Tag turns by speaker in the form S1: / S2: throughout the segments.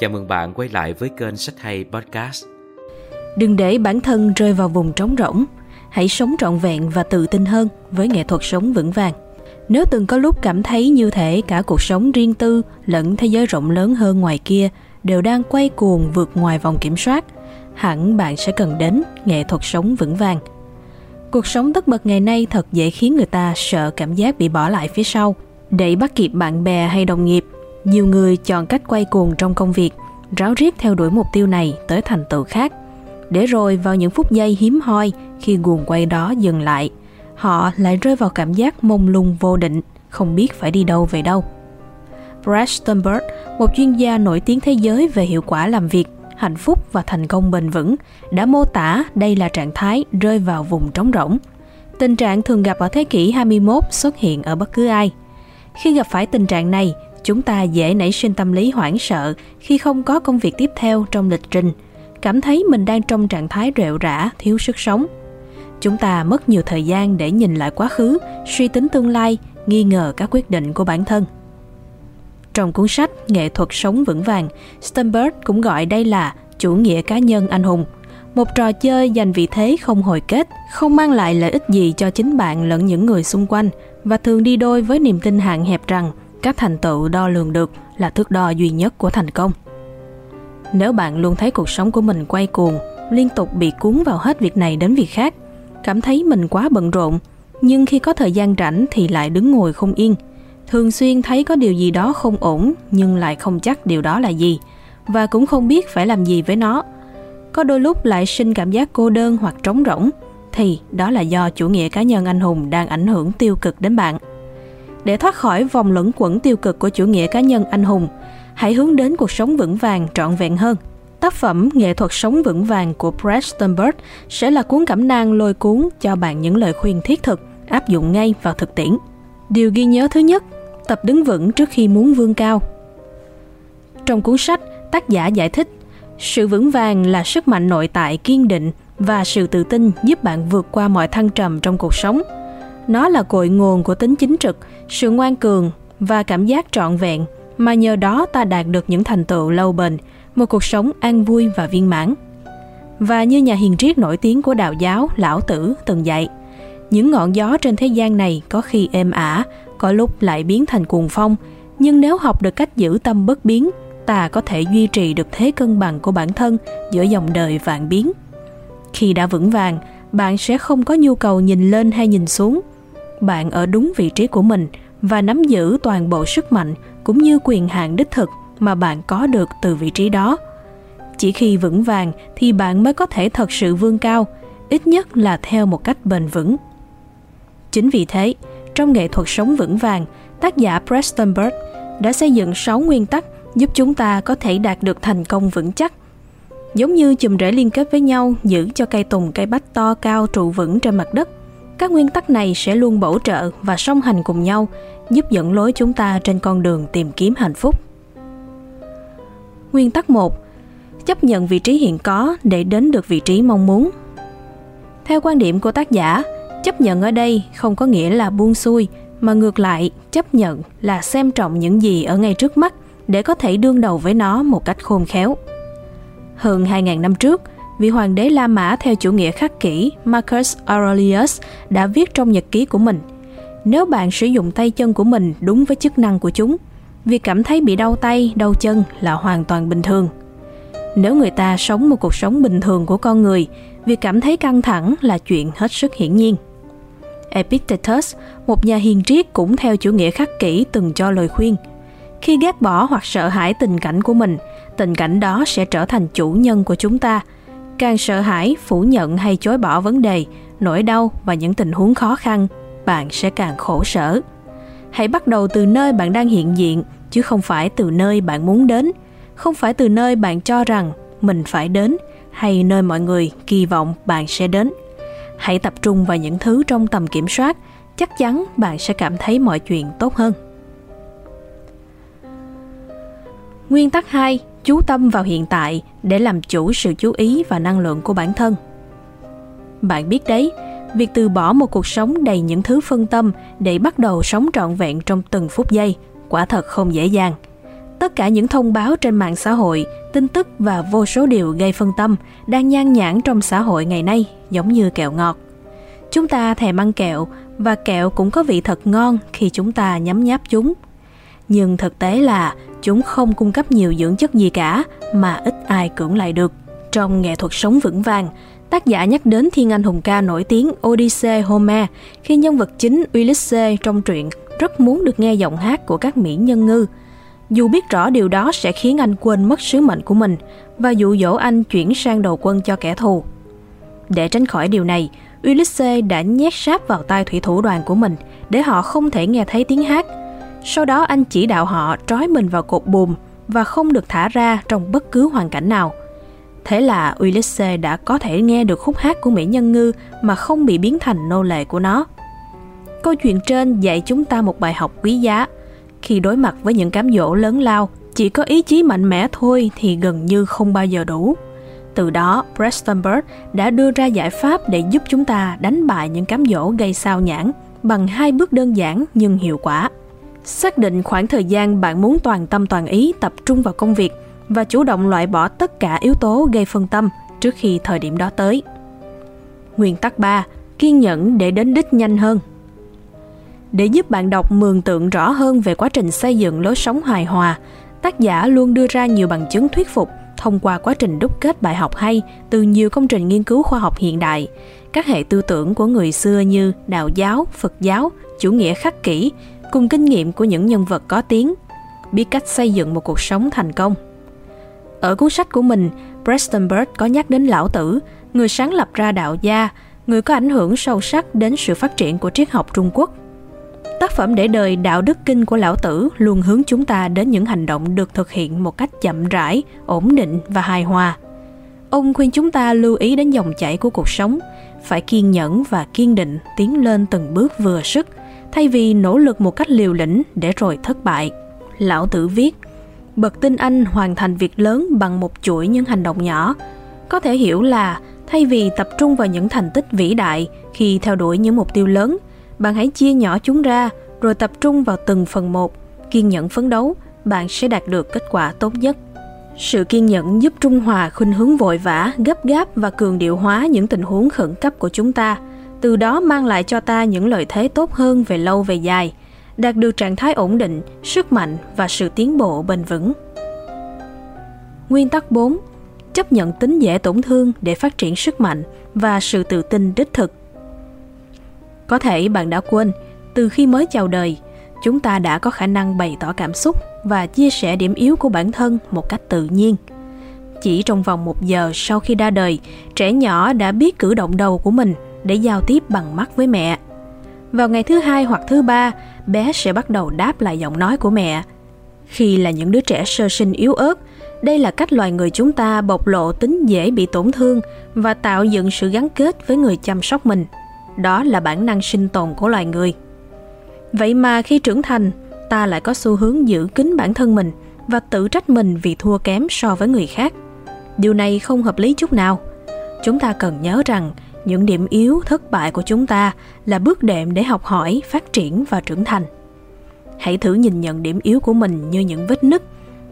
S1: Chào mừng bạn quay lại với kênh Sách Hay Podcast.
S2: Đừng để bản thân rơi vào vùng trống rỗng. Hãy sống trọn vẹn và tự tin hơn với nghệ thuật sống vững vàng. Nếu từng có lúc cảm thấy như thể cả cuộc sống riêng tư lẫn thế giới rộng lớn hơn ngoài kia đều đang quay cuồng vượt ngoài vòng kiểm soát, hẳn bạn sẽ cần đến nghệ thuật sống vững vàng. Cuộc sống tất bật ngày nay thật dễ khiến người ta sợ cảm giác bị bỏ lại phía sau. Để bắt kịp bạn bè hay đồng nghiệp, nhiều người chọn cách quay cuồng trong công việc, ráo riết theo đuổi mục tiêu này tới thành tựu khác. Để rồi vào những phút giây hiếm hoi khi guồng quay đó dừng lại, họ lại rơi vào cảm giác mông lung vô định, không biết phải đi đâu về đâu. Brad Sternberg, một chuyên gia nổi tiếng thế giới về hiệu quả làm việc, hạnh phúc và thành công bền vững, đã mô tả đây là trạng thái rơi vào vùng trống rỗng. Tình trạng thường gặp ở thế kỷ 21 xuất hiện ở bất cứ ai. Khi gặp phải tình trạng này, chúng ta dễ nảy sinh tâm lý hoảng sợ khi không có công việc tiếp theo trong lịch trình, cảm thấy mình đang trong trạng thái rệu rã, thiếu sức sống. Chúng ta mất nhiều thời gian để nhìn lại quá khứ, suy tính tương lai, nghi ngờ các quyết định của bản thân. Trong cuốn sách Nghệ thuật sống vững vàng, Sternberg cũng gọi đây là chủ nghĩa cá nhân anh hùng, một trò chơi giành vị thế không hồi kết, không mang lại lợi ích gì cho chính bạn lẫn những người xung quanh và thường đi đôi với niềm tin hạn hẹp rằng các thành tựu đo lường được là thước đo duy nhất của thành công. Nếu bạn luôn thấy cuộc sống của mình quay cuồng, liên tục bị cuốn vào hết việc này đến việc khác, cảm thấy mình quá bận rộn, nhưng khi có thời gian rảnh thì lại đứng ngồi không yên – thường xuyên thấy có điều gì đó không ổn nhưng lại không chắc điều đó là gì và cũng không biết phải làm gì với nó. Có đôi lúc lại sinh cảm giác cô đơn hoặc trống rỗng thì đó là do chủ nghĩa cá nhân anh hùng đang ảnh hưởng tiêu cực đến bạn để thoát khỏi vòng luẩn quẩn tiêu cực của chủ nghĩa cá nhân anh hùng hãy hướng đến cuộc sống vững vàng trọn vẹn hơn tác phẩm nghệ thuật sống vững vàng của Prestonberg sẽ là cuốn cẩm nang lôi cuốn cho bạn những lời khuyên thiết thực áp dụng ngay vào thực tiễn điều ghi nhớ thứ nhất tập đứng vững trước khi muốn vươn cao. Trong cuốn sách, tác giả giải thích, sự vững vàng là sức mạnh nội tại kiên định và sự tự tin giúp bạn vượt qua mọi thăng trầm trong cuộc sống. Nó là cội nguồn của tính chính trực, sự ngoan cường và cảm giác trọn vẹn mà nhờ đó ta đạt được những thành tựu lâu bền, một cuộc sống an vui và viên mãn. Và như nhà hiền triết nổi tiếng của đạo giáo Lão Tử từng dạy, những ngọn gió trên thế gian này có khi êm ả có lúc lại biến thành cuồng phong nhưng nếu học được cách giữ tâm bất biến ta có thể duy trì được thế cân bằng của bản thân giữa dòng đời vạn biến khi đã vững vàng bạn sẽ không có nhu cầu nhìn lên hay nhìn xuống bạn ở đúng vị trí của mình và nắm giữ toàn bộ sức mạnh cũng như quyền hạn đích thực mà bạn có được từ vị trí đó chỉ khi vững vàng thì bạn mới có thể thật sự vươn cao ít nhất là theo một cách bền vững chính vì thế trong nghệ thuật sống vững vàng, tác giả Preston Bird đã xây dựng 6 nguyên tắc giúp chúng ta có thể đạt được thành công vững chắc. Giống như chùm rễ liên kết với nhau giữ cho cây tùng cây bách to cao trụ vững trên mặt đất. Các nguyên tắc này sẽ luôn bổ trợ và song hành cùng nhau, giúp dẫn lối chúng ta trên con đường tìm kiếm hạnh phúc. Nguyên tắc 1. Chấp nhận vị trí hiện có để đến được vị trí mong muốn. Theo quan điểm của tác giả, chấp nhận ở đây không có nghĩa là buông xuôi mà ngược lại chấp nhận là xem trọng những gì ở ngay trước mắt để có thể đương đầu với nó một cách khôn khéo hơn 2.000 năm trước vị hoàng đế La Mã theo chủ nghĩa khắc kỷ Marcus Aurelius đã viết trong nhật ký của mình nếu bạn sử dụng tay chân của mình đúng với chức năng của chúng việc cảm thấy bị đau tay đau chân là hoàn toàn bình thường nếu người ta sống một cuộc sống bình thường của con người việc cảm thấy căng thẳng là chuyện hết sức hiển nhiên Epictetus, một nhà hiền triết cũng theo chủ nghĩa khắc kỷ từng cho lời khuyên. Khi ghét bỏ hoặc sợ hãi tình cảnh của mình, tình cảnh đó sẽ trở thành chủ nhân của chúng ta. Càng sợ hãi, phủ nhận hay chối bỏ vấn đề, nỗi đau và những tình huống khó khăn, bạn sẽ càng khổ sở. Hãy bắt đầu từ nơi bạn đang hiện diện, chứ không phải từ nơi bạn muốn đến, không phải từ nơi bạn cho rằng mình phải đến hay nơi mọi người kỳ vọng bạn sẽ đến. Hãy tập trung vào những thứ trong tầm kiểm soát chắc chắn bạn sẽ cảm thấy mọi chuyện tốt hơn. Nguyên tắc 2 chú tâm vào hiện tại để làm chủ sự chú ý và năng lượng của bản thân bạn biết đấy việc từ bỏ một cuộc sống đầy những thứ phân tâm để bắt đầu sống trọn vẹn trong từng phút giây quả thật không dễ dàng tất cả những thông báo trên mạng xã hội, tin tức và vô số điều gây phân tâm đang nhan nhản trong xã hội ngày nay giống như kẹo ngọt. Chúng ta thèm ăn kẹo và kẹo cũng có vị thật ngon khi chúng ta nhấm nháp chúng. Nhưng thực tế là chúng không cung cấp nhiều dưỡng chất gì cả mà ít ai cưỡng lại được. Trong nghệ thuật sống vững vàng, tác giả nhắc đến thiên anh hùng ca nổi tiếng Odyssey Homer khi nhân vật chính Ulysses trong truyện rất muốn được nghe giọng hát của các mỹ nhân ngư. Dù biết rõ điều đó sẽ khiến anh quên mất sứ mệnh của mình và dụ dỗ anh chuyển sang đầu quân cho kẻ thù. Để tránh khỏi điều này, Ulysses đã nhét sáp vào tai thủy thủ đoàn của mình để họ không thể nghe thấy tiếng hát. Sau đó anh chỉ đạo họ trói mình vào cột buồm và không được thả ra trong bất cứ hoàn cảnh nào. Thế là Ulysses đã có thể nghe được khúc hát của Mỹ Nhân Ngư mà không bị biến thành nô lệ của nó. Câu chuyện trên dạy chúng ta một bài học quý giá. Khi đối mặt với những cám dỗ lớn lao, chỉ có ý chí mạnh mẽ thôi thì gần như không bao giờ đủ. Từ đó, Prestonberg đã đưa ra giải pháp để giúp chúng ta đánh bại những cám dỗ gây sao nhãn bằng hai bước đơn giản nhưng hiệu quả. Xác định khoảng thời gian bạn muốn toàn tâm toàn ý tập trung vào công việc và chủ động loại bỏ tất cả yếu tố gây phân tâm trước khi thời điểm đó tới. Nguyên tắc 3. Kiên nhẫn để đến đích nhanh hơn. Để giúp bạn đọc mường tượng rõ hơn về quá trình xây dựng lối sống hài hòa, tác giả luôn đưa ra nhiều bằng chứng thuyết phục thông qua quá trình đúc kết bài học hay từ nhiều công trình nghiên cứu khoa học hiện đại, các hệ tư tưởng của người xưa như đạo giáo, Phật giáo, chủ nghĩa khắc kỷ, cùng kinh nghiệm của những nhân vật có tiếng, biết cách xây dựng một cuộc sống thành công. Ở cuốn sách của mình, Preston Bird có nhắc đến Lão Tử, người sáng lập ra đạo gia, người có ảnh hưởng sâu sắc đến sự phát triển của triết học Trung Quốc. Tác phẩm để đời đạo đức kinh của Lão Tử luôn hướng chúng ta đến những hành động được thực hiện một cách chậm rãi, ổn định và hài hòa. Ông khuyên chúng ta lưu ý đến dòng chảy của cuộc sống, phải kiên nhẫn và kiên định tiến lên từng bước vừa sức, thay vì nỗ lực một cách liều lĩnh để rồi thất bại. Lão Tử viết, bậc tinh anh hoàn thành việc lớn bằng một chuỗi những hành động nhỏ. Có thể hiểu là thay vì tập trung vào những thành tích vĩ đại khi theo đuổi những mục tiêu lớn, bạn hãy chia nhỏ chúng ra rồi tập trung vào từng phần một, kiên nhẫn phấn đấu, bạn sẽ đạt được kết quả tốt nhất. Sự kiên nhẫn giúp trung hòa khuynh hướng vội vã, gấp gáp và cường điệu hóa những tình huống khẩn cấp của chúng ta, từ đó mang lại cho ta những lợi thế tốt hơn về lâu về dài, đạt được trạng thái ổn định, sức mạnh và sự tiến bộ bền vững. Nguyên tắc 4. Chấp nhận tính dễ tổn thương để phát triển sức mạnh và sự tự tin đích thực. Có thể bạn đã quên, từ khi mới chào đời, chúng ta đã có khả năng bày tỏ cảm xúc và chia sẻ điểm yếu của bản thân một cách tự nhiên. Chỉ trong vòng một giờ sau khi ra đời, trẻ nhỏ đã biết cử động đầu của mình để giao tiếp bằng mắt với mẹ. Vào ngày thứ hai hoặc thứ ba, bé sẽ bắt đầu đáp lại giọng nói của mẹ. Khi là những đứa trẻ sơ sinh yếu ớt, đây là cách loài người chúng ta bộc lộ tính dễ bị tổn thương và tạo dựng sự gắn kết với người chăm sóc mình. Đó là bản năng sinh tồn của loài người. Vậy mà khi trưởng thành, ta lại có xu hướng giữ kín bản thân mình và tự trách mình vì thua kém so với người khác. Điều này không hợp lý chút nào. Chúng ta cần nhớ rằng những điểm yếu, thất bại của chúng ta là bước đệm để học hỏi, phát triển và trưởng thành. Hãy thử nhìn nhận điểm yếu của mình như những vết nứt.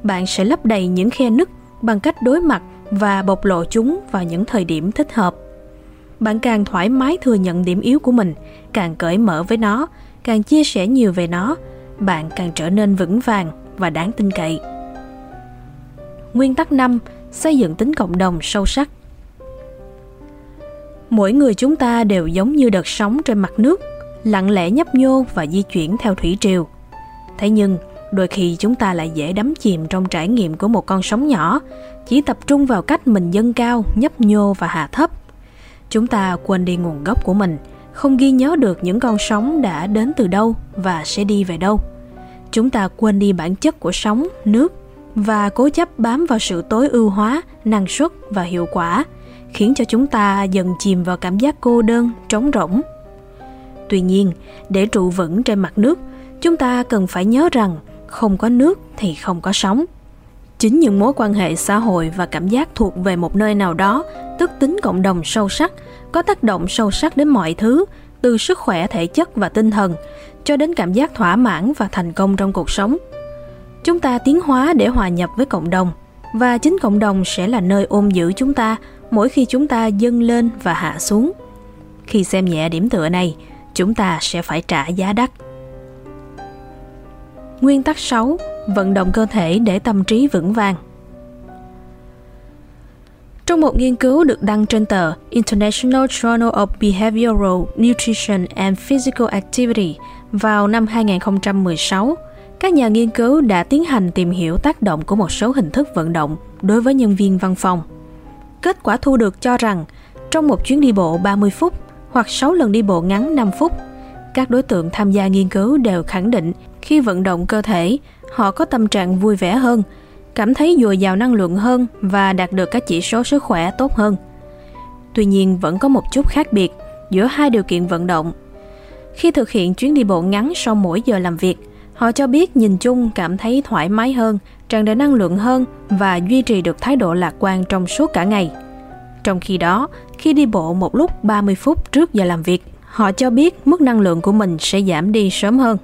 S2: Bạn sẽ lấp đầy những khe nứt bằng cách đối mặt và bộc lộ chúng vào những thời điểm thích hợp. Bạn càng thoải mái thừa nhận điểm yếu của mình, càng cởi mở với nó, càng chia sẻ nhiều về nó, bạn càng trở nên vững vàng và đáng tin cậy. Nguyên tắc 5 xây dựng tính cộng đồng sâu sắc mỗi người chúng ta đều giống như đợt sóng trên mặt nước, lặng lẽ nhấp nhô và di chuyển theo thủy triều. Thế nhưng, đôi khi chúng ta lại dễ đắm chìm trong trải nghiệm của một con sóng nhỏ, chỉ tập trung vào cách mình dâng cao, nhấp nhô và hạ thấp. Chúng ta quên đi nguồn gốc của mình, không ghi nhớ được những con sóng đã đến từ đâu và sẽ đi về đâu. Chúng ta quên đi bản chất của sóng, nước và cố chấp bám vào sự tối ưu hóa, năng suất và hiệu quả khiến cho chúng ta dần chìm vào cảm giác cô đơn, trống rỗng. Tuy nhiên, để trụ vững trên mặt nước, chúng ta cần phải nhớ rằng không có nước thì không có sóng. Chính những mối quan hệ xã hội và cảm giác thuộc về một nơi nào đó, tức tính cộng đồng sâu sắc, có tác động sâu sắc đến mọi thứ, từ sức khỏe thể chất và tinh thần, cho đến cảm giác thỏa mãn và thành công trong cuộc sống. Chúng ta tiến hóa để hòa nhập với cộng đồng và chính cộng đồng sẽ là nơi ôm giữ chúng ta mỗi khi chúng ta dâng lên và hạ xuống. Khi xem nhẹ điểm tựa này, chúng ta sẽ phải trả giá đắt. Nguyên tắc 6. Vận động cơ thể để tâm trí vững vàng. Trong một nghiên cứu được đăng trên tờ International Journal of Behavioral Nutrition and Physical Activity vào năm 2016, các nhà nghiên cứu đã tiến hành tìm hiểu tác động của một số hình thức vận động đối với nhân viên văn phòng. Kết quả thu được cho rằng trong một chuyến đi bộ 30 phút hoặc 6 lần đi bộ ngắn 5 phút, các đối tượng tham gia nghiên cứu đều khẳng định khi vận động cơ thể, họ có tâm trạng vui vẻ hơn, cảm thấy dồi dào năng lượng hơn và đạt được các chỉ số sức khỏe tốt hơn. Tuy nhiên vẫn có một chút khác biệt giữa hai điều kiện vận động. Khi thực hiện chuyến đi bộ ngắn sau mỗi giờ làm việc, họ cho biết nhìn chung cảm thấy thoải mái hơn, tràn đầy năng lượng hơn và duy trì được thái độ lạc quan trong suốt cả ngày. Trong khi đó, khi đi bộ một lúc 30 phút trước giờ làm việc, họ cho biết mức năng lượng của mình sẽ giảm đi sớm hơn.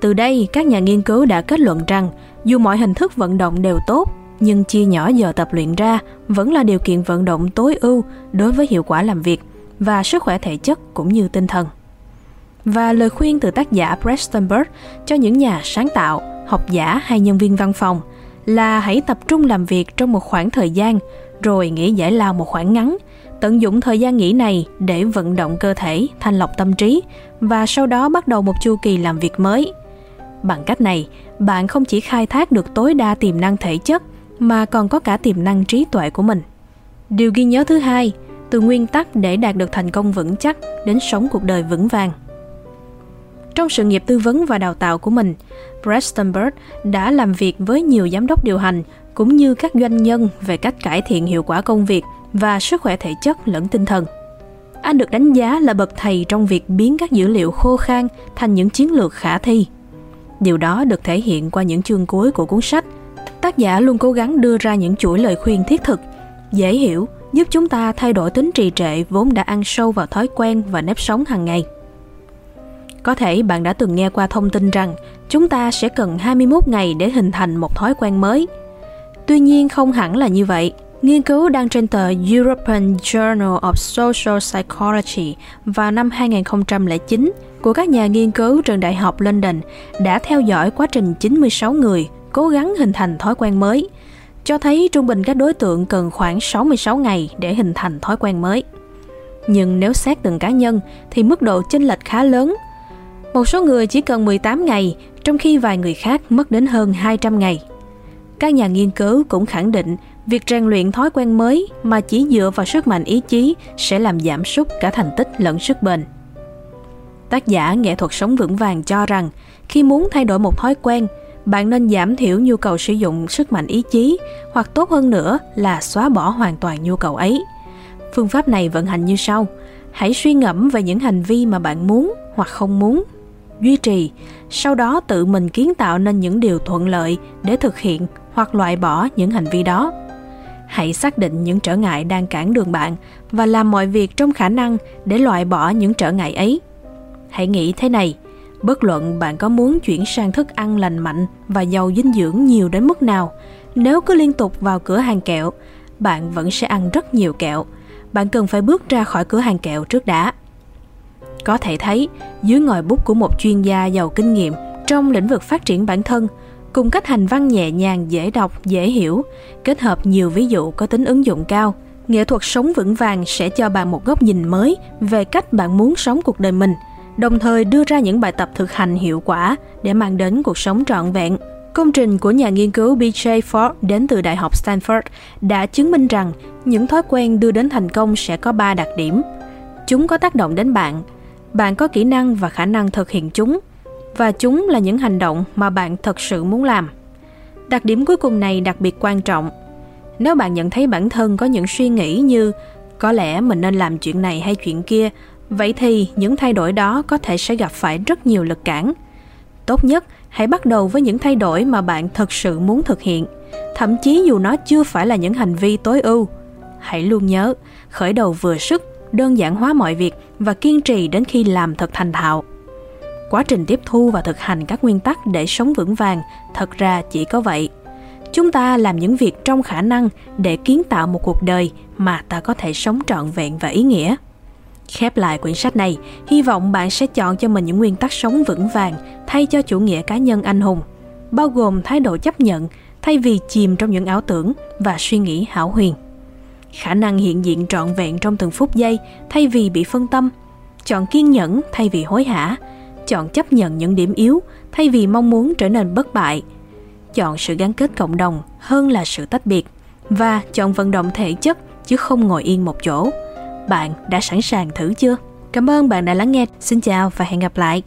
S2: Từ đây, các nhà nghiên cứu đã kết luận rằng dù mọi hình thức vận động đều tốt, nhưng chia nhỏ giờ tập luyện ra vẫn là điều kiện vận động tối ưu đối với hiệu quả làm việc và sức khỏe thể chất cũng như tinh thần. Và lời khuyên từ tác giả Preston Bird cho những nhà sáng tạo, học giả hay nhân viên văn phòng là hãy tập trung làm việc trong một khoảng thời gian rồi nghỉ giải lao một khoảng ngắn tận dụng thời gian nghỉ này để vận động cơ thể thanh lọc tâm trí và sau đó bắt đầu một chu kỳ làm việc mới. Bằng cách này bạn không chỉ khai thác được tối đa tiềm năng thể chất mà còn có cả tiềm năng trí tuệ của mình. Điều ghi nhớ thứ hai từ nguyên tắc để đạt được thành công vững chắc đến sống cuộc đời vững vàng trong sự nghiệp tư vấn và đào tạo của mình, Preston Bird đã làm việc với nhiều giám đốc điều hành cũng như các doanh nhân về cách cải thiện hiệu quả công việc và sức khỏe thể chất lẫn tinh thần. Anh được đánh giá là bậc thầy trong việc biến các dữ liệu khô khan thành những chiến lược khả thi. Điều đó được thể hiện qua những chương cuối của cuốn sách. Tác giả luôn cố gắng đưa ra những chuỗi lời khuyên thiết thực, dễ hiểu, giúp chúng ta thay đổi tính trì trệ vốn đã ăn sâu vào thói quen và nếp sống hàng ngày. Có thể bạn đã từng nghe qua thông tin rằng chúng ta sẽ cần 21 ngày để hình thành một thói quen mới. Tuy nhiên không hẳn là như vậy. Nghiên cứu đăng trên tờ European Journal of Social Psychology vào năm 2009 của các nhà nghiên cứu trường Đại học London đã theo dõi quá trình 96 người cố gắng hình thành thói quen mới, cho thấy trung bình các đối tượng cần khoảng 66 ngày để hình thành thói quen mới. Nhưng nếu xét từng cá nhân thì mức độ chênh lệch khá lớn. Một số người chỉ cần 18 ngày, trong khi vài người khác mất đến hơn 200 ngày. Các nhà nghiên cứu cũng khẳng định việc rèn luyện thói quen mới mà chỉ dựa vào sức mạnh ý chí sẽ làm giảm sút cả thành tích lẫn sức bền. Tác giả nghệ thuật sống vững vàng cho rằng khi muốn thay đổi một thói quen, bạn nên giảm thiểu nhu cầu sử dụng sức mạnh ý chí hoặc tốt hơn nữa là xóa bỏ hoàn toàn nhu cầu ấy. Phương pháp này vận hành như sau: hãy suy ngẫm về những hành vi mà bạn muốn hoặc không muốn duy trì, sau đó tự mình kiến tạo nên những điều thuận lợi để thực hiện hoặc loại bỏ những hành vi đó. Hãy xác định những trở ngại đang cản đường bạn và làm mọi việc trong khả năng để loại bỏ những trở ngại ấy. Hãy nghĩ thế này, bất luận bạn có muốn chuyển sang thức ăn lành mạnh và giàu dinh dưỡng nhiều đến mức nào, nếu cứ liên tục vào cửa hàng kẹo, bạn vẫn sẽ ăn rất nhiều kẹo. Bạn cần phải bước ra khỏi cửa hàng kẹo trước đã có thể thấy dưới ngòi bút của một chuyên gia giàu kinh nghiệm trong lĩnh vực phát triển bản thân cùng cách hành văn nhẹ nhàng dễ đọc dễ hiểu kết hợp nhiều ví dụ có tính ứng dụng cao nghệ thuật sống vững vàng sẽ cho bạn một góc nhìn mới về cách bạn muốn sống cuộc đời mình đồng thời đưa ra những bài tập thực hành hiệu quả để mang đến cuộc sống trọn vẹn Công trình của nhà nghiên cứu BJ Ford đến từ Đại học Stanford đã chứng minh rằng những thói quen đưa đến thành công sẽ có 3 đặc điểm. Chúng có tác động đến bạn, bạn có kỹ năng và khả năng thực hiện chúng, và chúng là những hành động mà bạn thật sự muốn làm. Đặc điểm cuối cùng này đặc biệt quan trọng. Nếu bạn nhận thấy bản thân có những suy nghĩ như, có lẽ mình nên làm chuyện này hay chuyện kia, vậy thì những thay đổi đó có thể sẽ gặp phải rất nhiều lực cản. Tốt nhất, hãy bắt đầu với những thay đổi mà bạn thật sự muốn thực hiện. Thậm chí dù nó chưa phải là những hành vi tối ưu, hãy luôn nhớ, khởi đầu vừa sức đơn giản hóa mọi việc và kiên trì đến khi làm thật thành thạo. Quá trình tiếp thu và thực hành các nguyên tắc để sống vững vàng, thật ra chỉ có vậy. Chúng ta làm những việc trong khả năng để kiến tạo một cuộc đời mà ta có thể sống trọn vẹn và ý nghĩa. Khép lại quyển sách này, hy vọng bạn sẽ chọn cho mình những nguyên tắc sống vững vàng thay cho chủ nghĩa cá nhân anh hùng, bao gồm thái độ chấp nhận thay vì chìm trong những ảo tưởng và suy nghĩ hảo huyền khả năng hiện diện trọn vẹn trong từng phút giây thay vì bị phân tâm. Chọn kiên nhẫn thay vì hối hả. Chọn chấp nhận những điểm yếu thay vì mong muốn trở nên bất bại. Chọn sự gắn kết cộng đồng hơn là sự tách biệt. Và chọn vận động thể chất chứ không ngồi yên một chỗ. Bạn đã sẵn sàng thử chưa? Cảm ơn bạn đã lắng nghe. Xin chào và hẹn gặp lại.